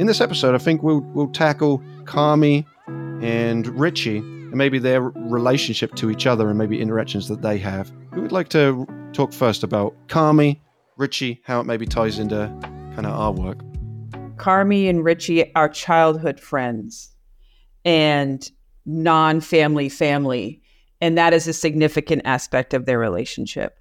In this episode, I think we'll we'll tackle Carmy and Richie and maybe their relationship to each other and maybe interactions that they have. Who would like to talk first about Carmy, Richie, how it maybe ties into kind of our work? Carmy and Richie are childhood friends and non family family. And that is a significant aspect of their relationship.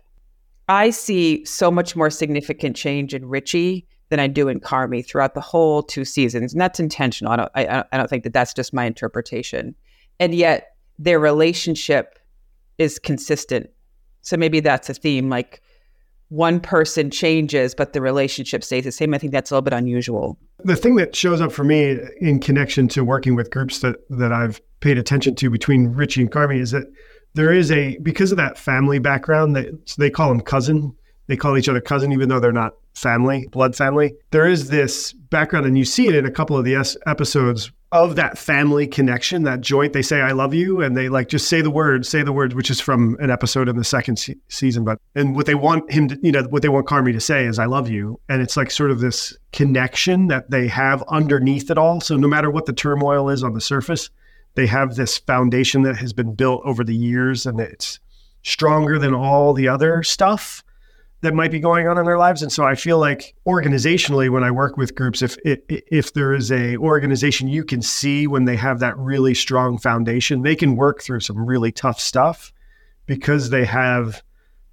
I see so much more significant change in Richie than I do in Carmy throughout the whole two seasons. And that's intentional. I don't, I, I don't think that that's just my interpretation. And yet their relationship is consistent. So maybe that's a theme. Like one person changes, but the relationship stays the same. I think that's a little bit unusual. The thing that shows up for me in connection to working with groups that that I've paid attention to between Richie and Carmy is that there is a because of that family background that they call him cousin. They call each other cousin, even though they're not family, blood family. There is this background, and you see it in a couple of the episodes of that family connection, that joint. They say, I love you. And they like just say the word, say the words, which is from an episode in the second se- season. But, and what they want him to, you know, what they want Carmy to say is, I love you. And it's like sort of this connection that they have underneath it all. So no matter what the turmoil is on the surface, they have this foundation that has been built over the years and it's stronger than all the other stuff that might be going on in their lives. And so I feel like organizationally, when I work with groups, if if there is a organization you can see when they have that really strong foundation, they can work through some really tough stuff because they have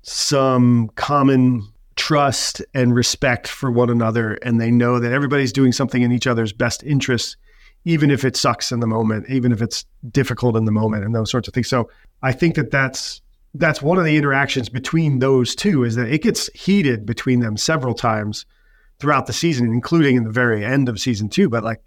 some common trust and respect for one another, and they know that everybody's doing something in each other's best interest, even if it sucks in the moment, even if it's difficult in the moment, and those sorts of things. So I think that that's that's one of the interactions between those two is that it gets heated between them several times throughout the season, including in the very end of season two. But like,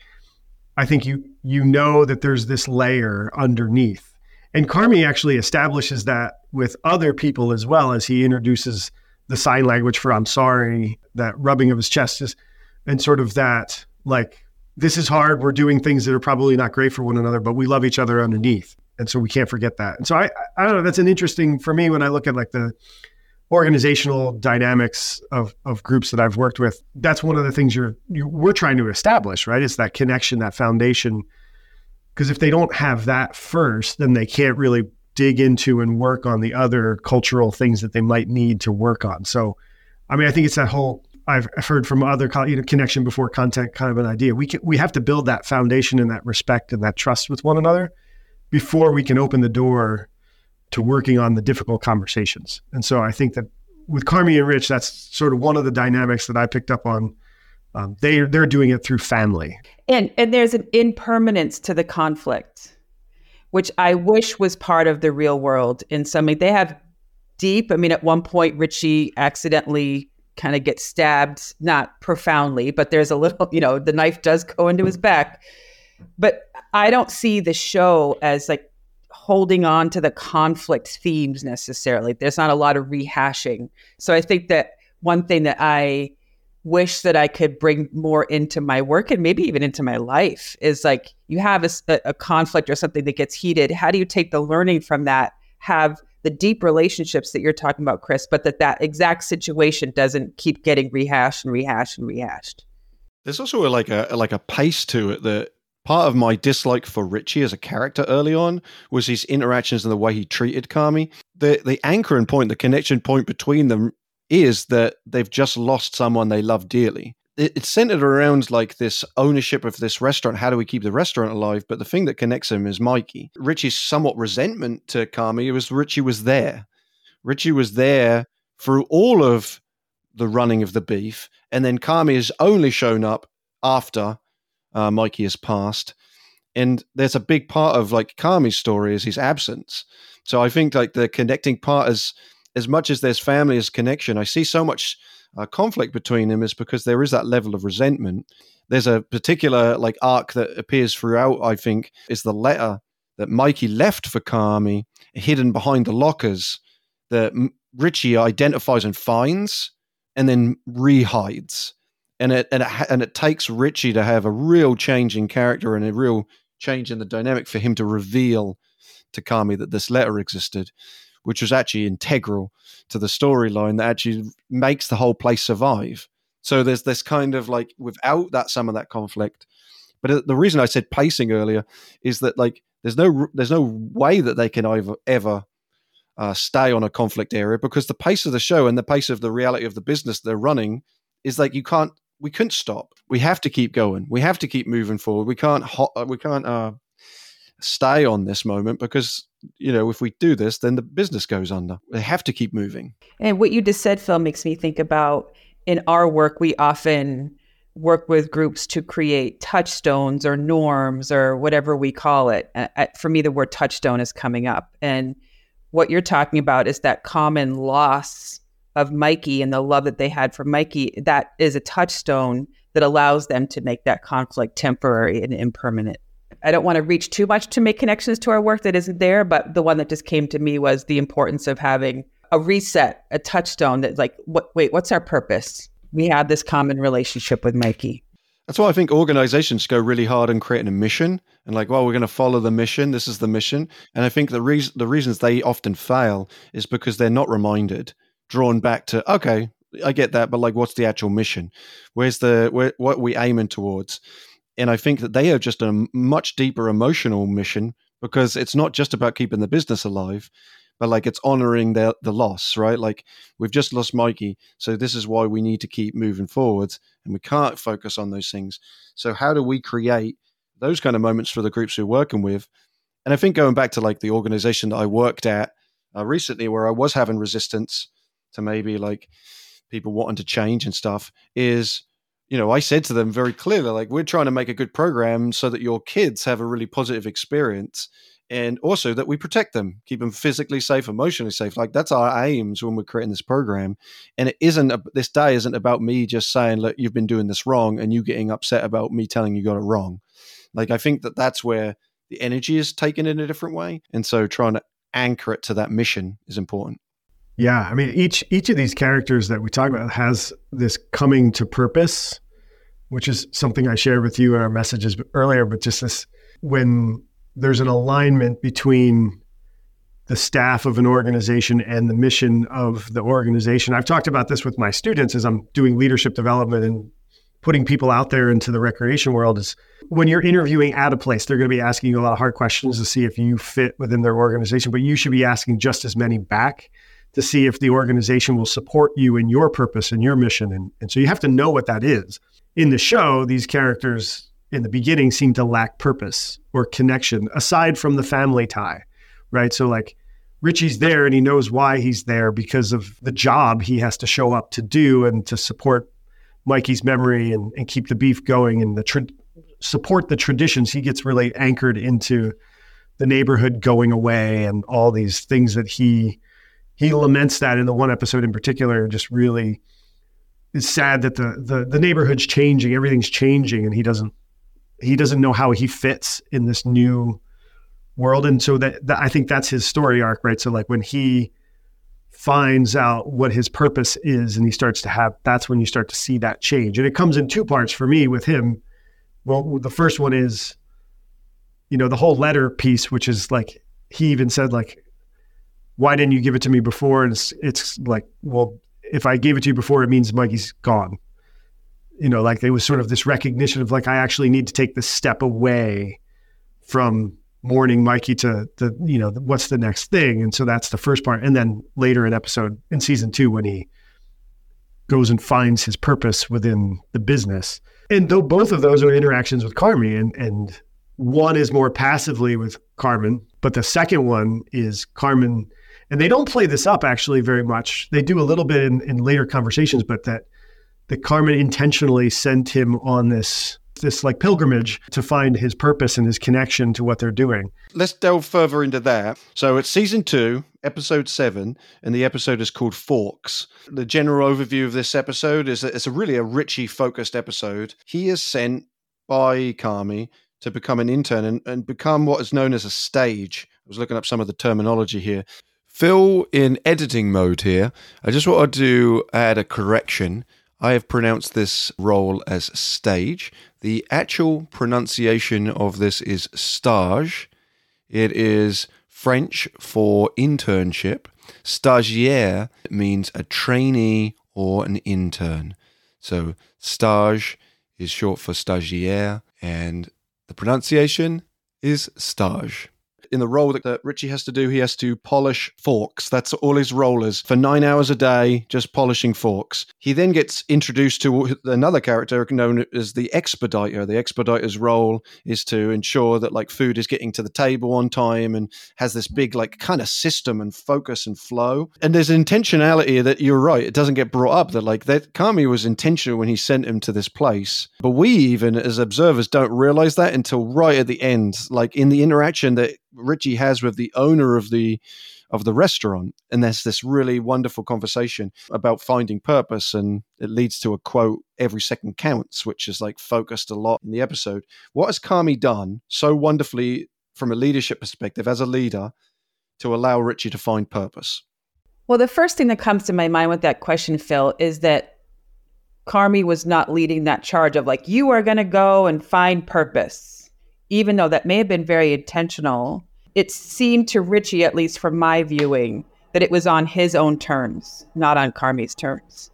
I think you you know that there's this layer underneath, and Carmy actually establishes that with other people as well as he introduces the sign language for "I'm sorry," that rubbing of his chest is, and sort of that like this is hard. We're doing things that are probably not great for one another, but we love each other underneath and so we can't forget that. And so I, I don't know. That's an interesting for me when I look at like the organizational dynamics of of groups that I've worked with. That's one of the things you're, you we're trying to establish, right? It's that connection, that foundation. Because if they don't have that first, then they can't really dig into and work on the other cultural things that they might need to work on. So, I mean, I think it's that whole I've heard from other you know, connection before content kind of an idea. We can, we have to build that foundation and that respect and that trust with one another before we can open the door to working on the difficult conversations. And so I think that with Carmy and Rich, that's sort of one of the dynamics that I picked up on. Um, they they're doing it through family, and and there's an impermanence to the conflict, which I wish was part of the real world. In some way, they have deep. I mean, at one point, Richie accidentally kind of gets stabbed, not profoundly, but there's a little, you know, the knife does go into his back. But I don't see the show as like holding on to the conflict themes necessarily. There's not a lot of rehashing. So I think that one thing that I wish that I could bring more into my work and maybe even into my life is like you have a, a conflict or something that gets heated. How do you take the learning from that, have the deep relationships that you're talking about, Chris, but that that exact situation doesn't keep getting rehashed and rehashed and rehashed? There's also a, like a like a pace to it that part of my dislike for Richie as a character early on was his interactions and the way he treated Carmy. The the anchor and point, the connection point between them is that they've just lost someone they love dearly. it's centered around like this ownership of this restaurant. How do we keep the restaurant alive? But the thing that connects them is Mikey. Richie's somewhat resentment to Carmy was Richie was there. Richie was there through all of the running of the beef, and then Carmy has only shown up after uh, Mikey has passed. And there's a big part of like Carmy's story is his absence. So I think like the connecting part is as much as there's family as connection. I see so much uh, conflict between them is because there is that level of resentment. There's a particular like arc that appears throughout. I think is the letter that Mikey left for Carmy, hidden behind the lockers that Richie identifies and finds, and then rehides and it and it and it takes Richie to have a real change in character and a real change in the dynamic for him to reveal to Carmy that this letter existed, which was actually integral to the storyline that actually makes the whole place survive. So there's this kind of like without that some of that conflict. But uh, the reason I said pacing earlier is that like there's no there's no way that they can ever ever uh, stay on a conflict area because the pace of the show and the pace of the reality of the business they're running is like you can't we couldn't stop. We have to keep going. We have to keep moving forward. We can't ho- we can't uh, stay on this moment because you know if we do this, then the business goes under. They have to keep moving. And what you just said, Phil, makes me think about in our work. We often work with groups to create touchstones or norms or whatever we call it. Uh, for me, the word touchstone is coming up, and what you're talking about is that common loss of Mikey and the love that they had for Mikey. That is a touchstone that allows them to make that conflict temporary and impermanent. I don't want to reach too much to make connections to our work that isn't there, but the one that just came to me was the importance of having a reset, a touchstone that like, what, wait, what's our purpose? We have this common relationship with Mikey. That's why I think organizations go really hard on creating a mission and like, well, we're going to follow the mission. This is the mission. And I think the reason the reasons they often fail is because they're not reminded, drawn back to, okay, I get that, but like, what's the actual mission? Where's the where, what are we aiming towards? And I think that they have just a much deeper emotional mission because it's not just about keeping the business alive but like it's honoring the the loss, right? Like we've just lost Mikey, so this is why we need to keep moving forwards, and we can't focus on those things. So how do we create those kind of moments for the groups we're working with? And I think going back to like the organization that I worked at uh, recently, where I was having resistance to maybe like people wanting to change and stuff, is you know, I said to them very clearly, like, we're trying to make a good program so that your kids have a really positive experience and also that we protect them, keep them physically safe, emotionally safe. Like that's our aims when we're creating this program. And it isn't this day isn't about me just saying, "Look, you've been doing this wrong," and you getting upset about me telling you got it wrong. Like I think that that's where the energy is taken in a different way, and so trying to anchor it to that mission is important. Yeah, I mean each each of these characters that we talk about has this coming to purpose, which is something I shared with you in our messages earlier. But just this when there's an alignment between the staff of an organization and the mission of the organization. I've talked about this with my students as I'm doing leadership development and putting people out there into the recreation world is when you're interviewing at a place, they're going to be asking you a lot of hard questions to see if you fit within their organization, but you should be asking just as many back to see if the organization will support you in your purpose and your mission. And, and so you have to know what that is. In the show, these characters in the beginning seem to lack purpose or connection aside from the family tie, right? So like Richie's there and he knows why he's there because of the job he has to show up to do and to support Mikey's memory and, and keep the beef going and the tra- support the traditions. He gets really anchored into the neighborhood going away and all these things that he he laments that in the one episode in particular just really is sad that the the the neighborhood's changing everything's changing and he doesn't he doesn't know how he fits in this new world. And so that, that, i think that's his story arc right? So like when he finds out what his purpose is and he starts to have that's when you start to see that change. And it comes in two parts for me with him. Well the first one is you know the whole letter piece which is like he even said like why didn't you give it to me before and it's, it's like well if i gave it to you before it means mikey's gone you know, like there was sort of this recognition of like, I actually need to take this step away from mourning Mikey to the, you know, what's the next thing? And so that's the first part. And then later in episode in season two, when he goes and finds his purpose within the business. And though both of those are interactions with Carmy and, and one is more passively with Carmen, but the second one is Carmen, and they don't play this up actually very much. They do a little bit in, in later conversations, but that that Carmen intentionally sent him on this this like pilgrimage to find his purpose and his connection to what they're doing. Let's delve further into that. So it's season two, episode seven, and the episode is called Forks. The general overview of this episode is that it's a really a Richie focused episode. He is sent by Carmy to become an intern and, and become what is known as a stage. I was looking up some of the terminology here. Phil, in editing mode here, I just want to add a correction. I have pronounced this role as stage. The actual pronunciation of this is stage. It is French for internship. Stagiaire means a trainee or an intern. So stage is short for stagiaire, and the pronunciation is stage in the role that, that Richie has to do, he has to polish forks. That's all his rollers for nine hours a day, just polishing forks. He then gets introduced to another character known as the expediter. The expediter's role is to ensure that like food is getting to the table on time and has this big like kind of system and focus and flow. And there's an intentionality that you're right. It doesn't get brought up that like that Carmy was intentional when he sent him to this place. But we even as observers don't realize that until right at the end, like in the interaction that Richie has with the owner of the of the restaurant and there's this really wonderful conversation about finding purpose and it leads to a quote every second counts which is like focused a lot in the episode. What has Carmy done so wonderfully from a leadership perspective as a leader to allow Richie to find purpose? Well the first thing that comes to my mind with that question Phil is that Carmy was not leading that charge of like you are going to go and find purpose even though that may have been very intentional, it seemed to Richie, at least from my viewing, that it was on his own terms, not on Carmy's terms.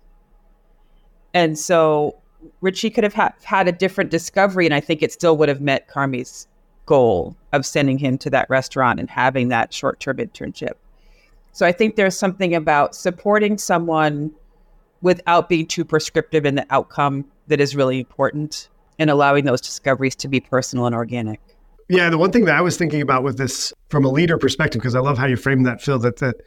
And so Richie could have ha- had a different discovery, and I think it still would have met Carmy's goal of sending him to that restaurant and having that short term internship. So I think there's something about supporting someone without being too prescriptive in the outcome that is really important and allowing those discoveries to be personal and organic. Yeah, the one thing that I was thinking about with this from a leader perspective, because I love how you framed that, Phil, that that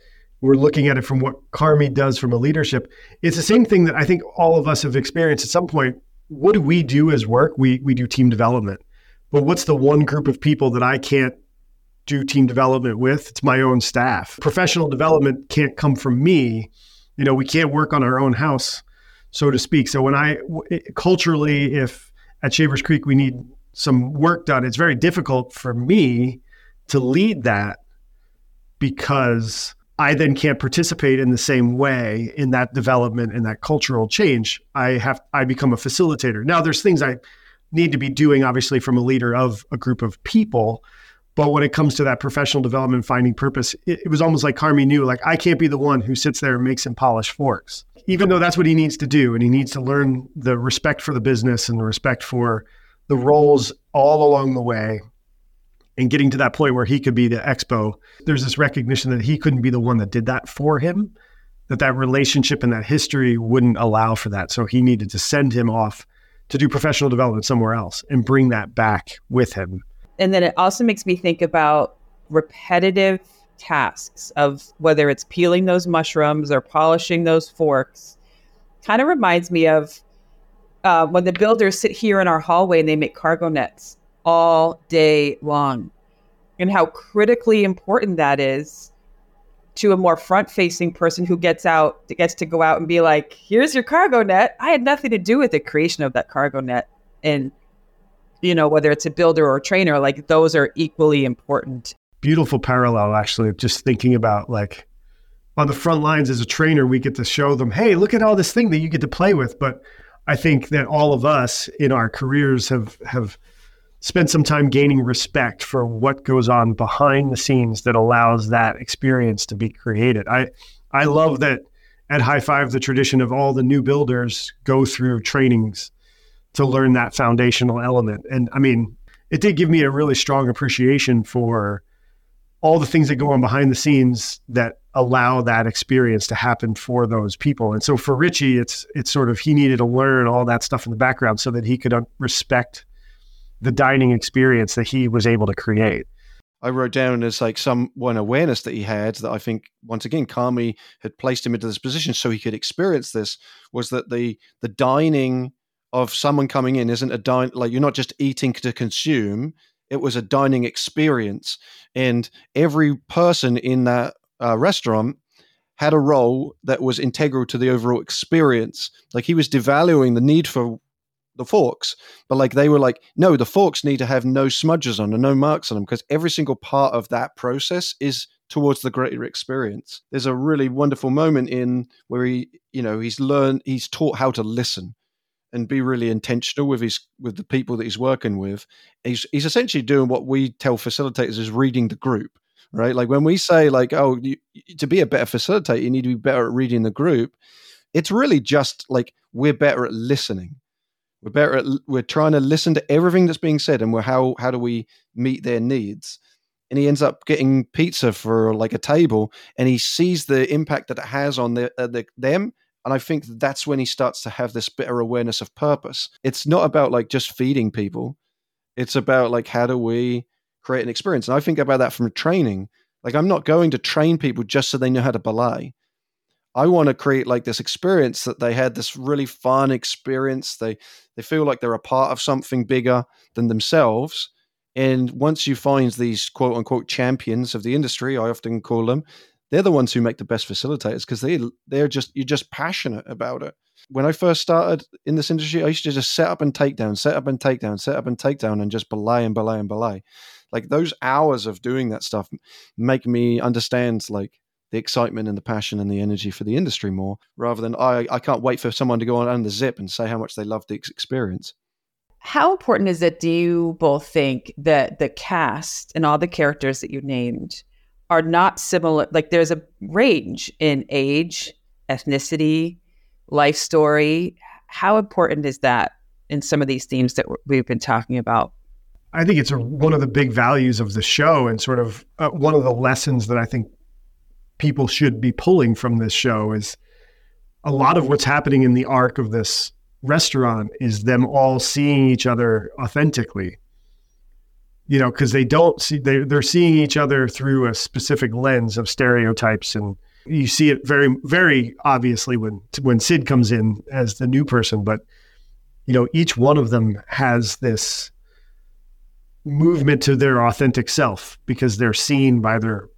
we're looking at it from what Carmy does from a leadership. It's the same thing that I think all of us have experienced at some point. What do we do as work? We we do team development. But what's the one group of people that I can't do team development with? It's my own staff. Professional development can't come from me. You know, we can't work on our own house, so to speak. So when I culturally, if at Shavers Creek, we need some work done. It's very difficult for me to lead that because I then can't participate in the same way in that development and that cultural change. I have I become a facilitator. Now there's things I need to be doing obviously from a leader of a group of people, but when it comes to that professional development, finding purpose, it, it was almost like Carmy knew like I can't be the one who sits there and makes him polish forks even though that's what he needs to do, and he needs to learn the respect for the business and the respect for the roles all along the way, and getting to that point where he could be the expo. There's this recognition that he couldn't be the one that did that for him, that that relationship and that history wouldn't allow for that. So he needed to send him off to do professional development somewhere else and bring that back with him. And then it also makes me think about repetitive tasks of whether it's peeling those mushrooms or polishing those forks kind of reminds me of uh, when the builders sit here in our hallway and they make cargo nets all day long and how critically important that is to a more front facing person who gets out gets to go out and be like here's your cargo net. I had nothing to do with the creation of that cargo net and you know whether it's a builder or a trainer like those are equally important beautiful parallel actually just thinking about like on the front lines as a trainer we get to show them hey look at all this thing that you get to play with. But i think that all of us in our careers have have spent some time gaining respect for what goes on behind the scenes that allows that experience to be created. I i love that at high five the tradition of all the new builders go through trainings to learn that foundational element. And i mean it did give me a really strong appreciation for all the things that go on behind the scenes that allow that experience to happen for those people. And so for Richie, it's it's sort of he needed to learn all that stuff in the background so that he could respect the dining experience that he was able to create. I wrote down as like some one awareness that he had that I think once again Carmy had placed him into this position so he could experience this was that the the dining of someone coming in isn't a dine like you're not just eating to consume it was a dining experience and every person in that uh, restaurant had a role that was integral to the overall experience. Like he was devaluing the need for the forks but like they were like no the forks need to have no smudges on and no marks on them because every single part of that process is towards the greater experience. There's a really wonderful moment in where he you know he's learned he's taught how to listen and be really intentional with his with the people that he's working with. He's he's essentially doing what we tell facilitators is reading the group, right? Like when we say like, oh, you, to be a better facilitator, you need to be better at reading the group. it's really just like we're better at listening. We're better at we're trying to listen to everything that's being said, and we're how how do we meet their needs? And he ends up getting pizza for like a table, and he sees the impact that it has on the, uh, the them. And I think that's when he starts to have this better awareness of purpose. It's not about like just feeding people; it's about like how do we create an experience. And I think about that from training. Like I'm not going to train people just so they know how to belay. I want to create like this experience that they had this really fun experience. They they feel like they're a part of something bigger than themselves. And once you find these quote unquote champions of the industry, I often call them, they're the ones who make the best facilitators because they they're just you're just passionate about it. When I first started in this industry, I used to just set up and take down, set up and take down, set up and take down, and just belay and belay and belay. Like those hours of doing that stuff make me understand like the excitement and the passion and the energy for the industry more rather than I, I can't wait for someone to go on under the zip and say how much they love the experience. How important is it, do you both think, that the cast and all the characters that you named are not similar? Like there's a range in age, ethnicity, life story. How important is that in some of these themes that we've been talking about? I think it's a, one of the big values of the show and sort of uh, one of the lessons that I think people should be pulling from this show is a lot of what's happening in the arc of this restaurant is them all seeing each other authentically you know because they don't see they, they're seeing each other through a specific lens of stereotypes and you see it very very obviously when when Syd comes in as the new person but you know each one of them has this movement to their authentic self because they're seen by their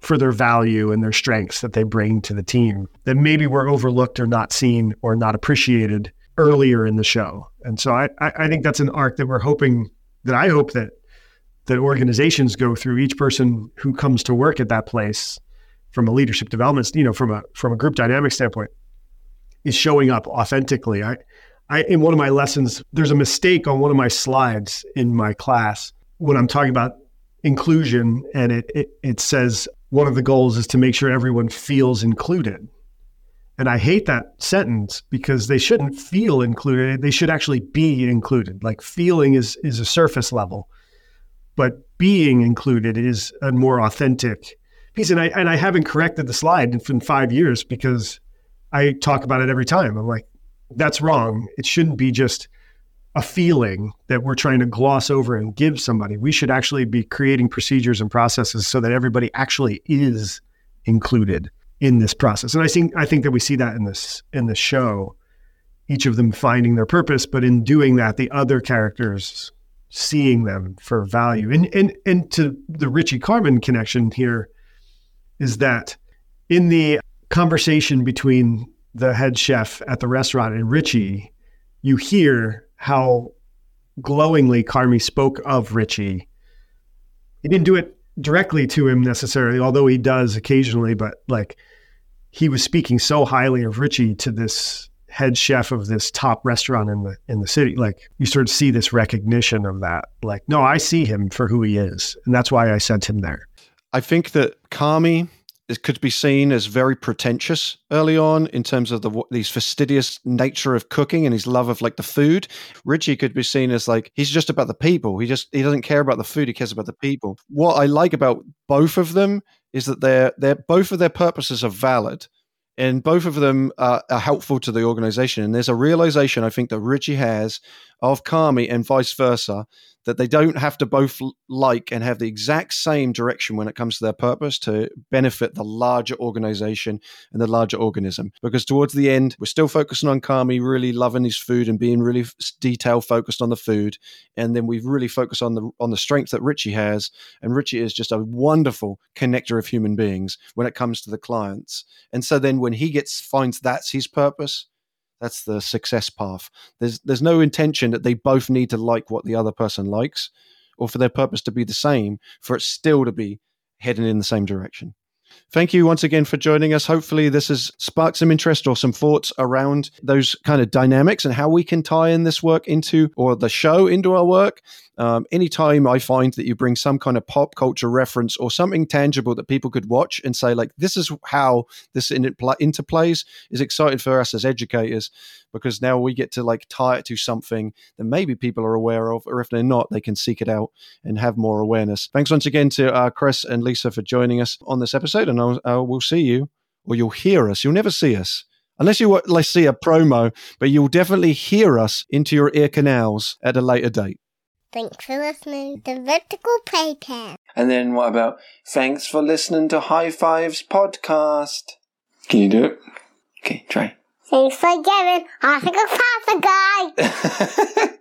for their value and their strengths that they bring to the team that maybe were overlooked or not seen or not appreciated earlier in the show. And so I, I think that's an arc that we're hoping that I hope that that organizations go through each person who comes to work at that place from a leadership development, you know, from a from a group dynamic standpoint, is showing up authentically. I I in one of my lessons, there's a mistake on one of my slides in my class when I'm talking about inclusion and it, it, it says one of the goals is to make sure everyone feels included. And I hate that sentence because they shouldn't feel included. They should actually be included. Like feeling is is a surface level, but being included is a more authentic piece. And I and I haven't corrected the slide in, five years because I talk about it every time. I'm like, that's wrong. It shouldn't be just a feeling that we're trying to gloss over and give somebody. We should actually be creating procedures and processes so that everybody actually is included in this process. And I think I think that we see that in this in the show, each of them finding their purpose, but in doing that, the other characters seeing them for value. And and and to the Richie Carmen connection here is that in the conversation between the head chef at the restaurant and Richie, you hear how glowingly Carmy spoke of Richie. He didn't do it directly to him necessarily, although he does occasionally, but like he was speaking so highly of Richie to this head chef of this top restaurant in the in the city. Like you sort of see this recognition of that. Like, no, I see him for who he is. And that's why I sent him there. I think that Carmy it could be seen as very pretentious early on in terms of the these fastidious nature of cooking and his love of like the food. Richie could be seen as like he's just about the people. He just he doesn't care about the food. He cares about the people. What I like about both of them is that they're they're both of their purposes are valid and both of them are, are, helpful to the organization. And there's a realization I think that Richie has of Carmy and vice versa that they don't have to both like and have the exact same direction when it comes to their purpose to benefit the larger organization and the larger organism. Because towards the end, we're still focusing on Carmy really loving his food and being really detail focused on the food, and then we really focus on the on the strength that Richie has. And Richie is just a wonderful connector of human beings when it comes to the clients. And so then when he gets finds that's his purpose that's the success path. There's there's no intention that they both need to like what the other person likes, or for their purpose to be the same, for it still to be heading in the same direction. Thank you once again for joining us. Hopefully, this has sparked some interest or some thoughts around those kind of dynamics and how we can tie in this work into or the show into our work. Um, anytime I find that you bring some kind of pop culture reference or something tangible that people could watch and say, like, this is how this interplays, is excited for us as educators because now we get to like tie it to something that maybe people are aware of, or if they're not, they can seek it out and have more awareness. Thanks once again to uh, Chris and Lisa for joining us on this episode, and I'll, uh, we'll see you, or you'll hear us. You'll never see us unless you let's see a promo, but you'll definitely hear us into your ear canals at a later date. Thanks for listening to Vertical Playcast. And then what about thanks for listening to High Fives podcast? Can you do it? Okay, try. Thanks for giving. Oh, I think a guy.